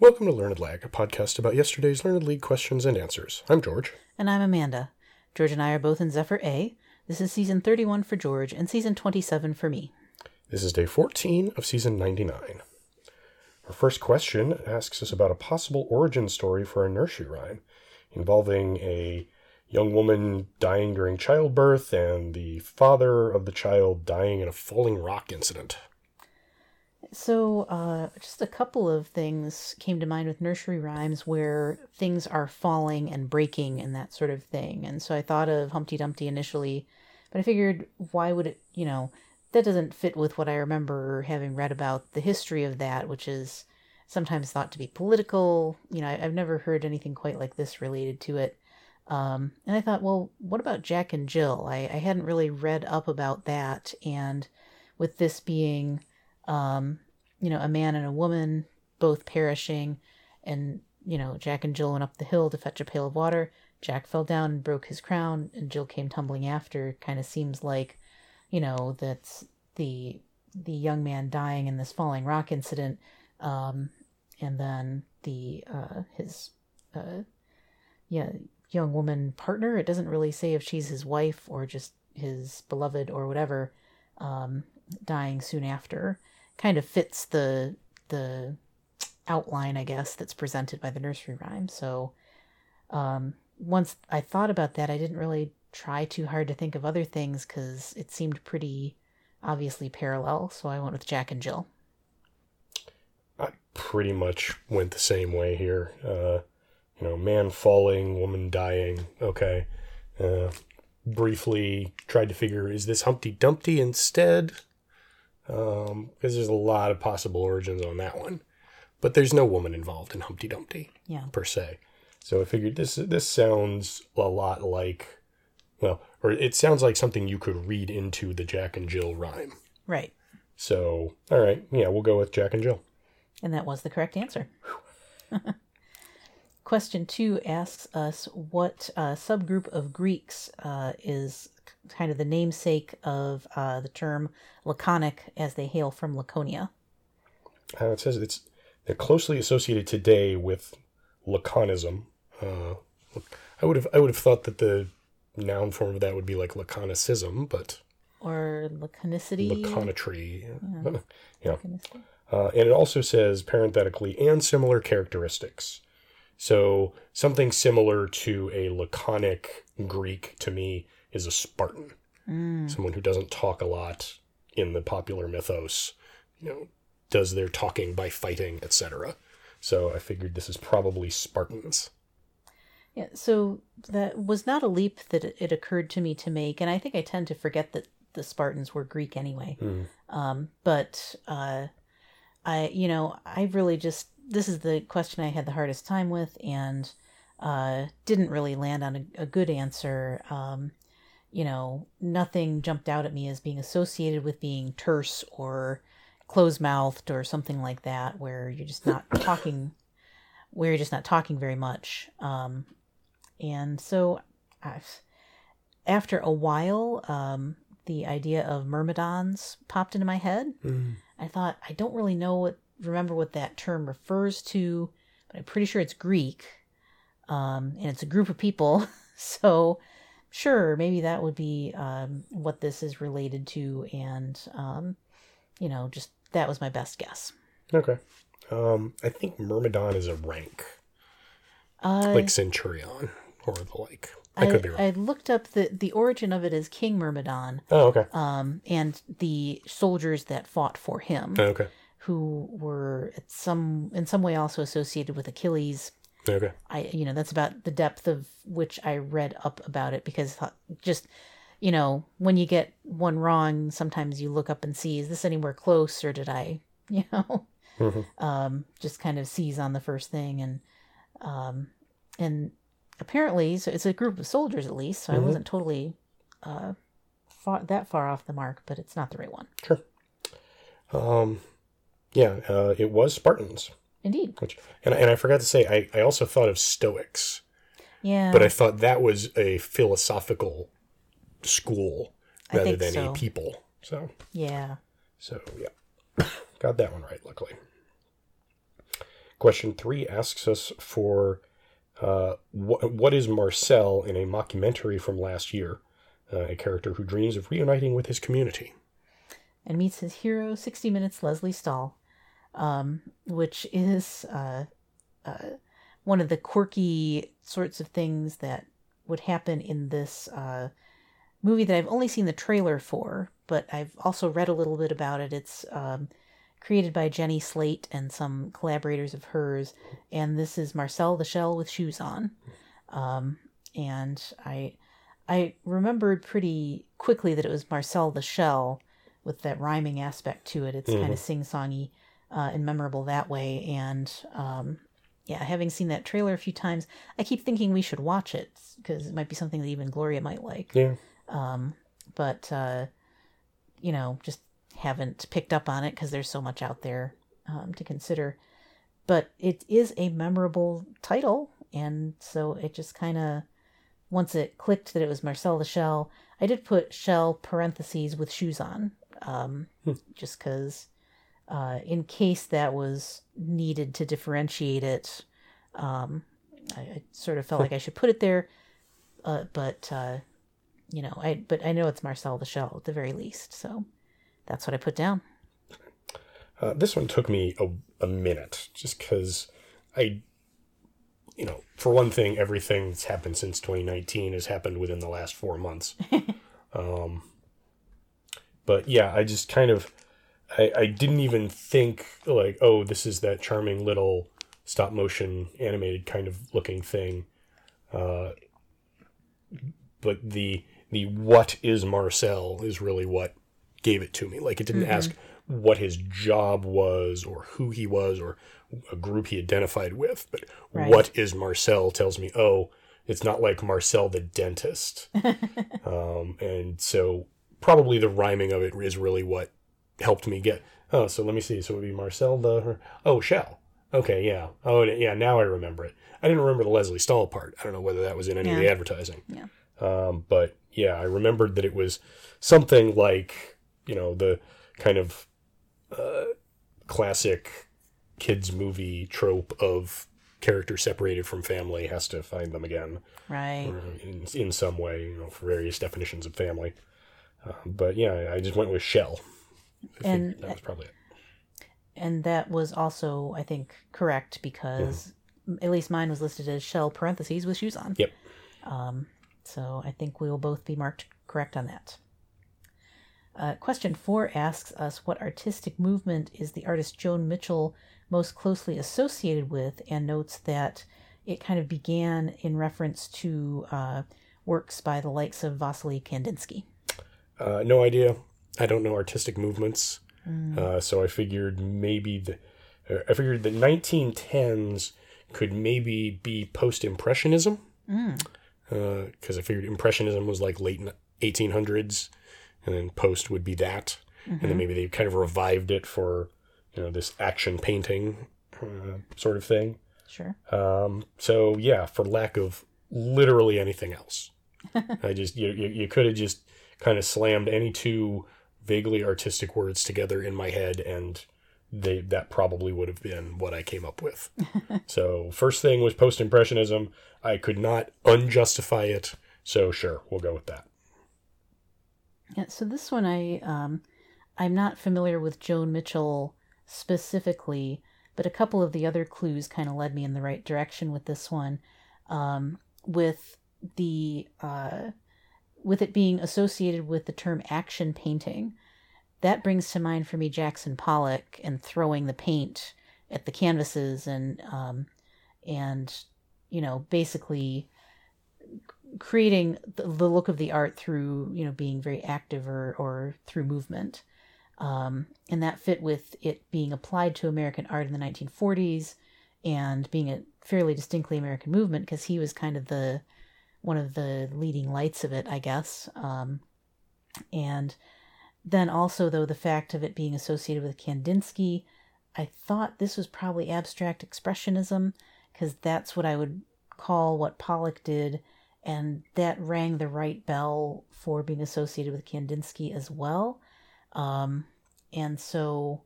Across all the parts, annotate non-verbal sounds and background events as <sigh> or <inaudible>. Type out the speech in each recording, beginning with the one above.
Welcome to Learned Lag, a podcast about yesterday's Learned League questions and answers. I'm George. And I'm Amanda. George and I are both in Zephyr A. This is season 31 for George and season 27 for me. This is day 14 of season 99. Our first question asks us about a possible origin story for a nursery rhyme involving a young woman dying during childbirth and the father of the child dying in a falling rock incident. So, uh, just a couple of things came to mind with nursery rhymes where things are falling and breaking and that sort of thing. And so I thought of Humpty Dumpty initially, but I figured, why would it, you know, that doesn't fit with what I remember having read about the history of that, which is sometimes thought to be political. You know, I, have never heard anything quite like this related to it. Um, and I thought, well, what about Jack and Jill? I, I hadn't really read up about that. And with this being um, you know, a man and a woman both perishing, and you know, Jack and Jill went up the hill to fetch a pail of water. Jack fell down and broke his crown, and Jill came tumbling after. Kind of seems like, you know, that's the the young man dying in this falling rock incident, um, and then the uh, his uh, yeah young woman partner. It doesn't really say if she's his wife or just his beloved or whatever, um, dying soon after kind of fits the the outline, I guess, that's presented by the nursery rhyme. So um, once I thought about that, I didn't really try too hard to think of other things because it seemed pretty obviously parallel. So I went with Jack and Jill. I pretty much went the same way here. Uh, you know, man falling, woman dying. Okay. Uh, briefly tried to figure is this Humpty Dumpty instead? Because um, there's a lot of possible origins on that one. But there's no woman involved in Humpty Dumpty, yeah. per se. So I figured this this sounds a lot like, well, or it sounds like something you could read into the Jack and Jill rhyme. Right. So, all right, yeah, we'll go with Jack and Jill. And that was the correct answer. <laughs> Question two asks us what uh, subgroup of Greeks uh, is kind of the namesake of uh, the term laconic as they hail from Laconia. Uh, it says it's they're closely associated today with laconism. Uh, I would have I would have thought that the noun form of that would be like laconicism, but or laconicity, laconetry, yeah. yeah. Uh, and it also says parenthetically and similar characteristics. So something similar to a laconic Greek to me is a Spartan, mm. someone who doesn't talk a lot in the popular mythos. You know, does their talking by fighting, etc. So I figured this is probably Spartans. Yeah, so that was not a leap that it occurred to me to make, and I think I tend to forget that the Spartans were Greek anyway. Mm. Um, but uh, I, you know, I really just this is the question I had the hardest time with, and uh, didn't really land on a, a good answer. Um, you know, nothing jumped out at me as being associated with being terse or closed mouthed or something like that, where you're just not <coughs> talking, where you're just not talking very much. Um, and so, I've, after a while, um, the idea of myrmidons popped into my head. Mm. I thought I don't really know what remember what that term refers to, but I'm pretty sure it's Greek, um, and it's a group of people. <laughs> so sure, maybe that would be um, what this is related to, and um, you know, just that was my best guess. Okay, um, I think Myrmidon is a rank, uh, like Centurion or the like. I, I could be wrong. I looked up the the origin of it as King Myrmidon. Oh, okay. Um, and the soldiers that fought for him. Oh, okay. Who were some in some way also associated with Achilles Okay. I you know that's about the depth of which I read up about it because just you know when you get one wrong sometimes you look up and see is this anywhere close or did I <laughs> you know mm-hmm. um, just kind of seize on the first thing and um, and apparently so it's a group of soldiers at least so mm-hmm. I wasn't totally uh, far, that far off the mark but it's not the right one. Sure. Um, yeah, uh, it was Spartans. Indeed. Which, and, and I forgot to say, I, I also thought of Stoics. Yeah. But I thought that was a philosophical school rather than so. a people. So. Yeah. So, yeah. <coughs> Got that one right, luckily. Question three asks us for uh, wh- what is Marcel in a mockumentary from last year? Uh, a character who dreams of reuniting with his community. and meets his hero 60 minutes lesley stahl um, which is uh, uh, one of the quirky sorts of things that would happen in this uh, movie that i've only seen the trailer for but i've also read a little bit about it. It's um, created by jenny slate and some collaborators of hers and this is marcel the shell with shoes on. Um, and i i remembered pretty quickly that it was marcel the shell with that rhyming aspect to it. It's kind of sing songy uh, and memorable that way. And um, yeah, having seen that trailer a few times, I keep thinking we should watch it because it might be something that even Gloria might like. Yeah. Um, But uh, you know, just haven't picked up on it because there's so much out there um, to consider. But it is a memorable title, and so it just kind of once it clicked that it was Marcel the Shell, I did put Shell parentheses with shoes on, um, just because uh, in case that was needed to differentiate it, um, I, I sort of felt like I should put it there. Uh, but uh, you know, I but I know it's Marcel the Shell at the very least, so that's what I put down. Uh, this one took me a, a minute just because I, you know, for one thing, everything that's happened since 2019 has happened within the last four months. <laughs> um, but yeah, I just kind of, I, I didn't even think like, oh, this is that charming little stop motion animated kind of looking thing. Uh, but the the what is Marcel is really what gave it to me. Like it didn't ask what his job was or who he was or a group he identified with, but Right. what is Marcel tells me, oh, it's not like Marcel the dentist. <laughs> um, and so probably the rhyming of it is really what helped me get. Oh, so let me see. So it would be Marcel the oh Shell. Okay, yeah. Oh, yeah. Now I remember it. I didn't remember the Lesley Stahl part. I don't know whether that was in any of the advertising. Yeah. Um, but yeah, I remembered that it was something like you know the kind of uh, classic kids movie trope of character separated from family has to find them again Right. in, in some way, you know, for various definitions of family. Uh, but yeah, I just went with shell. And- that was probably it. And that was also, I think, correct because m at least mine was listed as shell parentheses with shoes on. Yep. Um, so I think we will both be marked correct on that. Uh, question four asks us what artistic movement is the artist Joan Mitchell most closely associated with, and notes that it kind of began in reference to uh, works by the likes of Vasily Kandinsky. Uh, no idea. I don't know artistic movements. Uh, so I figured maybe the, uh, I figured the 1910s could maybe be post impressionism. Because I figured impressionism was like late 1800s, and then post would be that, and then maybe they kind of revived it for you know this action painting uh, sort of thing. Sure. Um, so yeah, for lack of literally anything else, <laughs> I just you you, you could have just kind of slammed any two vaguely artistic words together in my head, and they that probably would have been what I came up with. <laughs> so first thing was post impressionism. I could not unjustify it, so sure, we'll go with that. Yeah, so this one I um I'm not familiar with Joan Mitchell specifically, but a couple of the other clues kind of led me in the right direction with this one. Um, with the uh, with it being associated with the term action painting, that brings to mind for me Jackson Pollock and throwing the paint at the canvases and um, and you know basically creating the, look of the art through you know being very active or or through movement. Um, and that fit with it being applied to american art in the 1940s and being a fairly distinctly american movement because he was kind of the one of the leading lights of it i guess um, and then also though the fact of it being associated with kandinsky i thought this was probably abstract expressionism because that's what i would call what pollock did and that rang the right bell for being associated with Kandinsky as well. Um, and so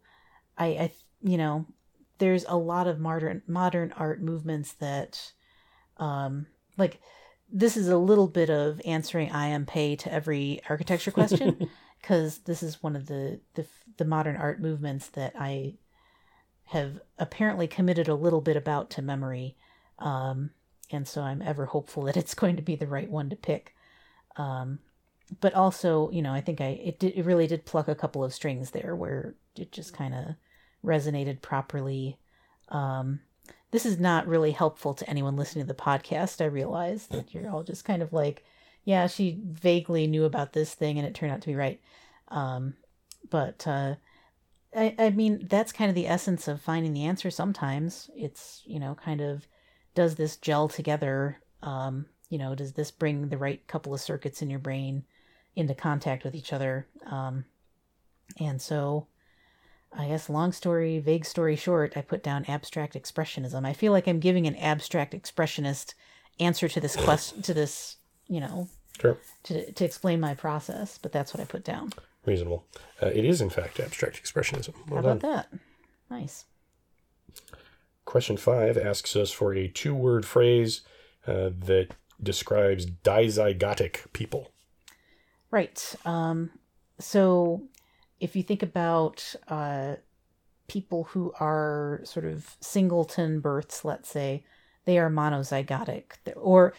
I, I, you know, there's a lot of modern modern art movements that um like this is a little bit of answering I am pay to every architecture question <laughs> because this is one of the, the the modern art movements that I have apparently committed a little bit about to memory. Um, and so I'm ever hopeful that it's going to be the right one to pick. Um, but also, you know, I think I it did, it really did pluck a couple of strings there where it just kind of resonated properly. Um, this is not really helpful to anyone listening to the podcast. I realize that you're all just kind of like, yeah, she vaguely knew about this thing and it turned out to be right. Um, but uh, I, I mean, that's kind of the essence of finding the answer sometimes. It's, you know, kind of does this gel together? Um, you know, does this bring the right couple of circuits in your brain into contact with each other? Um, and so, I guess, long story, vague story short, I put down abstract expressionism. I feel like I'm giving an abstract expressionist answer to this question, to this, you know, Sure. to, to explain my process, but that's what I put down. Reasonable. Uh, it is, in fact, abstract expressionism. Well How done. about that? Nice. Question five asks us for a two word phrase uh, that describes dizygotic people. Right. Um, so if you think about uh, people who are sort of singleton births, let's say, they are monozygotic. Or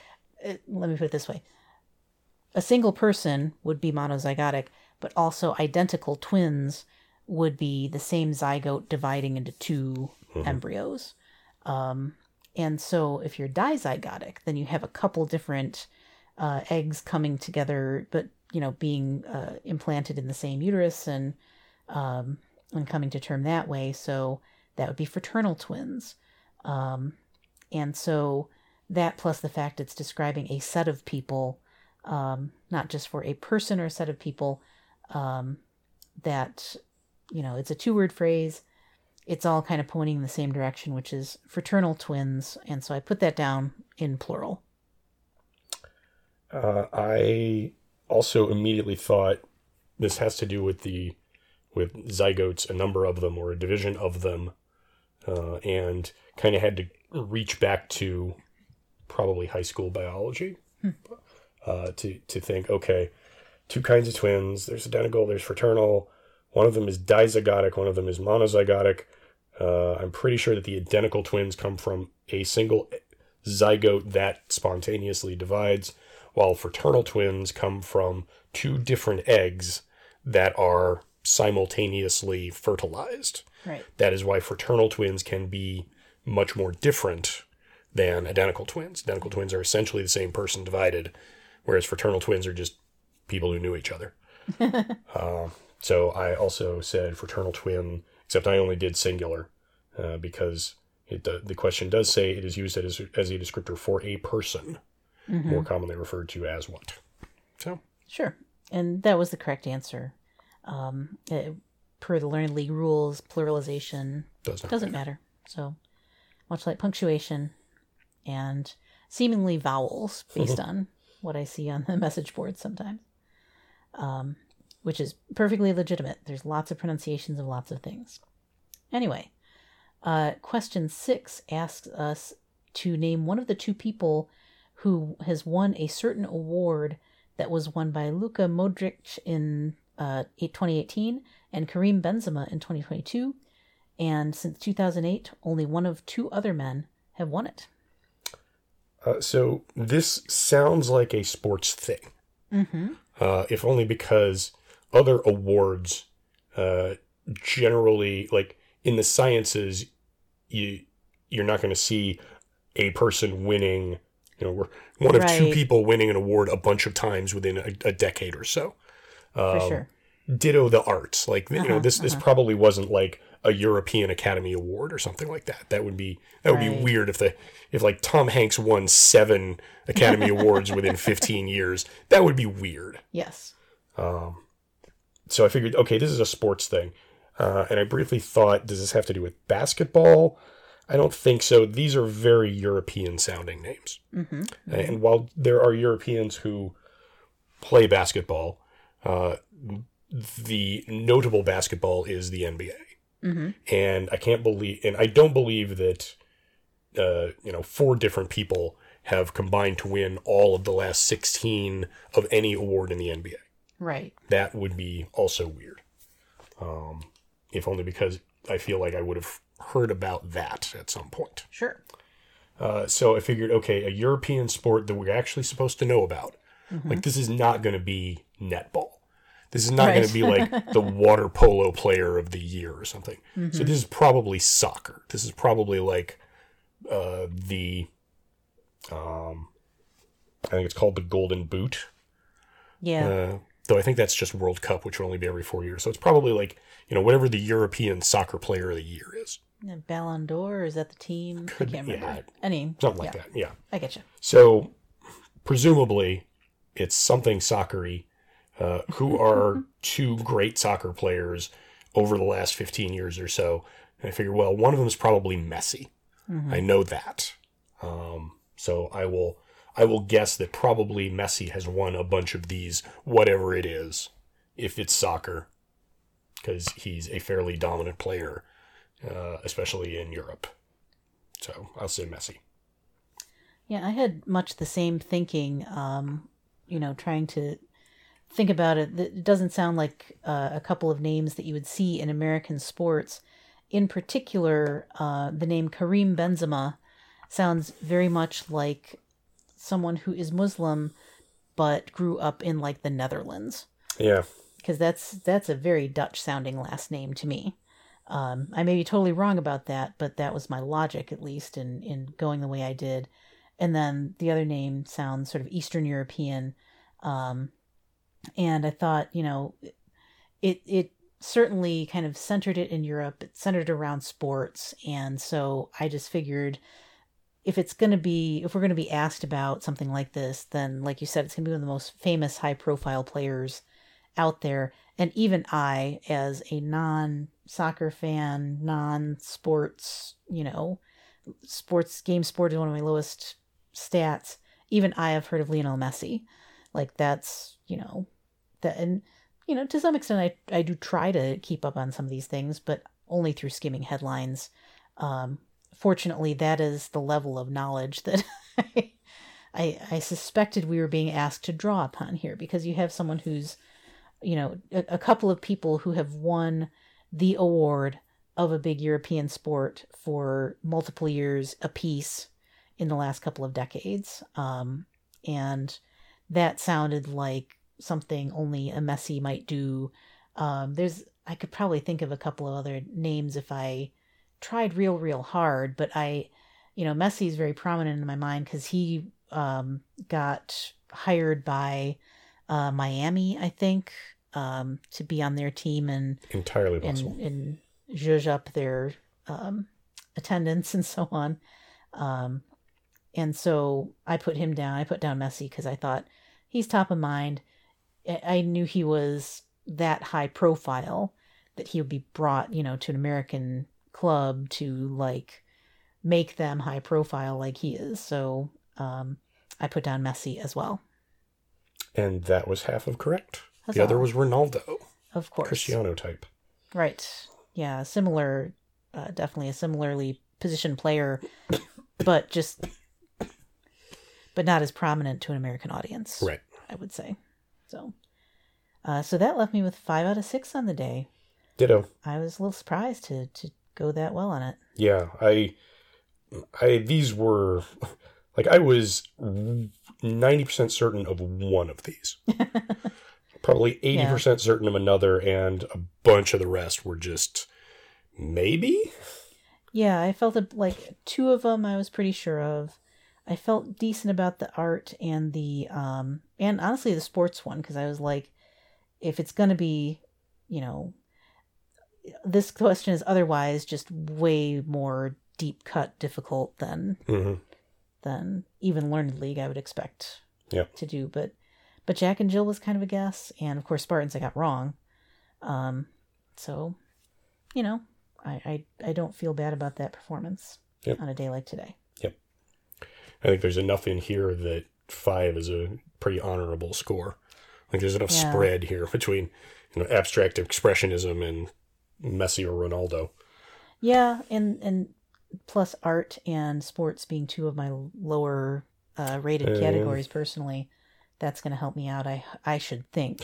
uh, let me put it this way a single person would be monozygotic, but also identical twins would be the same zygote dividing into 2 embryos. Um, and so if you're dizygotic, then you have a couple different uh, eggs coming together, but you know being uh, implanted in the same uterus and um, and coming to term that way. So that would be fraternal twins. Um, and so that plus the fact it's describing a set of people, um, not just for a person or a set of people, um, that you know it's a two word phrase. It's all kind of pointing in the same direction, which is fraternal twins. And so I put that down in plural. Uh, I also immediately thought this has to do with the with zygotes, a number of them or a division of them, uh, and kind of had to reach back to probably high school biology uh, to to think, okay, two kinds of twins. There's identical. There's fraternal. One of them is dizygotic. One of them is monozygotic. Uh, I'm pretty sure that the identical twins come from a single zygote that spontaneously divides, while fraternal twins come from two different eggs that are simultaneously fertilized. Right. That is why fraternal twins can be much more different than identical twins. Identical twins are essentially the same person divided, whereas fraternal twins are just people who knew each other. <laughs> uh, so I also said fraternal twin, except I only did singular uh, because it, the, the question does say it is used as, as a descriptor for a person, more commonly referred to as what. So, Sure. And that was the correct answer. Um, it, per the Learned League rules, pluralization does not doesn't matter. So, much like punctuation and seemingly vowels, <laughs> based on what I see on the <laughs> message board sometimes, um, which is perfectly legitimate. There's lots of pronunciations of lots of things. Anyway, uh, question six asks us to name one of the two people who has won a certain award that was won by Luka Modric in uh, 2018 and Karim Benzema in 2022. And since 2008, only one of two other men have won it. Uh, so this sounds like a sports thing, Mm-hmm. uh, if only because other awards uh, generally, like in the sciences, you you're not going to see a person winning. You know, we're one of two people winning an award a bunch of times within a, a decade or so. For Um, sure. Ditto the arts, like you know, Uh-huh, this this probably wasn't like a European Academy Award or something like that. That would be that would be weird if the if like Tom Hanks won seven Academy Awards within 15 years. That would be weird. Yes. Um, so I figured, okay, this is a sports thing, uh, and I briefly thought, does this have to do with basketball? I don't think so. These are very European sounding names, Mm-hmm. and while there are Europeans who play basketball, uh, the notable basketball is the NBA. hmm and I can't believe, and I don't believe that, uh, you know, four different people have combined to win all of the last 16 of any award in the NBA. Right. That would be also weird. Um, if only because I feel like I would have heard about that at some point. Sure. Uh, so I figured, okay, a European sport that we're actually supposed to know about. Like, this is not going to be netball. This is not going to be like the <laughs> water polo player of the year or something. So this is probably soccer. This is probably like uh, the, um, I think it's called the Golden Boot. Yeah. Uh, though I think that's just World Cup, which will only be every four years. So it's probably like you know whatever the European soccer player of the year is, Ballon d'Or is that the team? Could- I can't remember. yeah. Any something like yeah, that. Yeah. I get you. So presumably it's something soccery. Uh, who <laughs> are two great soccer players over the last 15 years or so? And I figure, well, one of them is probably Messi. I know that. Um, so I will I will guess that probably Messi has won a bunch of these, whatever it is, if it's soccer, because he's a fairly dominant player, uh, especially in Europe. So I'll say Messi. Yeah, I had much the same thinking. Um, you know, trying to think about it. It doesn't sound like uh, a couple of names that you would see in American sports. In particular, uh, the name Karim Benzema sounds very much like someone who is Muslim but grew up in like the Netherlands Yeah. Because that's that's a very Dutch sounding last name to me. Um, I may be totally wrong about that, but that was my logic at least in in going the way I did. And then the other name sounds sort of Eastern European, um, and I thought you know it it certainly kind of centered it in Europe. It centered around sports, and so I just figured if it's going to be if we're going to be asked about something like this then like you said it's going to be one of the most famous high profile players out there and even i as a non soccer fan non sports you know sports game sport is one of my lowest stats. Even i have heard of lionel messi. Like that's you know that and you know to some extent i i do try to keep up on some of these things but only through skimming headlines. Um fortunately that is the level of knowledge that <laughs> I, I I suspected we were being asked to draw upon here because you have someone who's you know a, a couple of people who have won the award of a big European sport for multiple years apiece in the last couple of decades. Um, and that sounded like something only a Messi might do. Um, there's I could probably think of a couple of other names if I tried real real hard but i you know messi is very prominent in my mind because he um, got hired by uh, miami i think um, to be on their team and Entirely possible. and, and zhuzh up their um, attendance <laughs> and so on um, and so i put him down i put down messi because i thought he's top of mind I- knew he was that high profile that he would be brought you know to an american club to like make them high profile like he is. So um, I put down Messi as well. And that was half of correct. Huzzah. The other was Ronaldo, Of course. Cristiano type. Right. Yeah, similar, uh, definitely a similarly positioned player, but just, but not as prominent to an American audience. Right. I would say. So, uh, so that left me with five out of six on the day. Ditto. I was a little surprised to to go that well on it. Yeah, I, I these were, <laughs> like I was ninety percent certain of one of these. <laughs> Probably eighty percent certain of another, and a bunch of the rest were just maybe. Yeah, I felt it, like two of them I was pretty sure of. I felt decent about the art and the um and honestly the sports one because I was like if it's going to be, you know, this question is otherwise just way more deep cut difficult than hmm than even learned league I would expect Yep. to do but but Jack and Jill was kind of a guess and of course Spartans I got wrong. Um so you know, I I, I don't feel bad about that performance Yep. on a day like today. Yep. I think there's enough in here that five is a pretty honorable score. Like there's enough Yeah. spread here <laughs> between you know abstract expressionism and Messi or Ronaldo. Yeah, and and plus art and sports being two of my lower uh, rated Um, categories personally, that's going to help me out. I I should think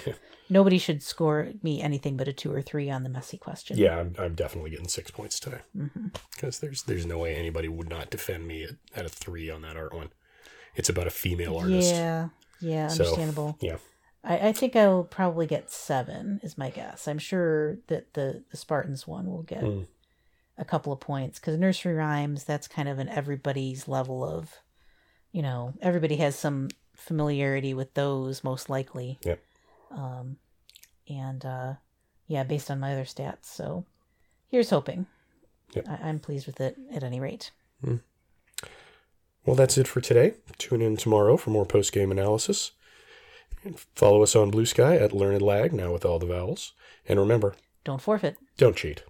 nobody should score me anything but a two or three on the Messi question. Yeah, I'm, I'm definitely getting six points today because there's there's no way anybody would not defend me at, at a three on that art one. It's about a female artist. Yeah, yeah, So, understandable. yeah. I, I think I'll probably get seven, is my guess. I'm sure that the, the Spartans one will get Mm. a couple of points because nursery rhymes, that's kind of an everybody's level of, you know, everybody has some familiarity with those, most likely. Yep. Um, and uh, yeah, based on my other stats. So here's hoping. Yep. I, I'm pleased with it at any rate. Well, that's it for today. Tune in tomorrow for more post game analysis. And follow us on Bluesky at Learned Lag, now with all the vowels. And remember, Don't forfeit. don't cheat.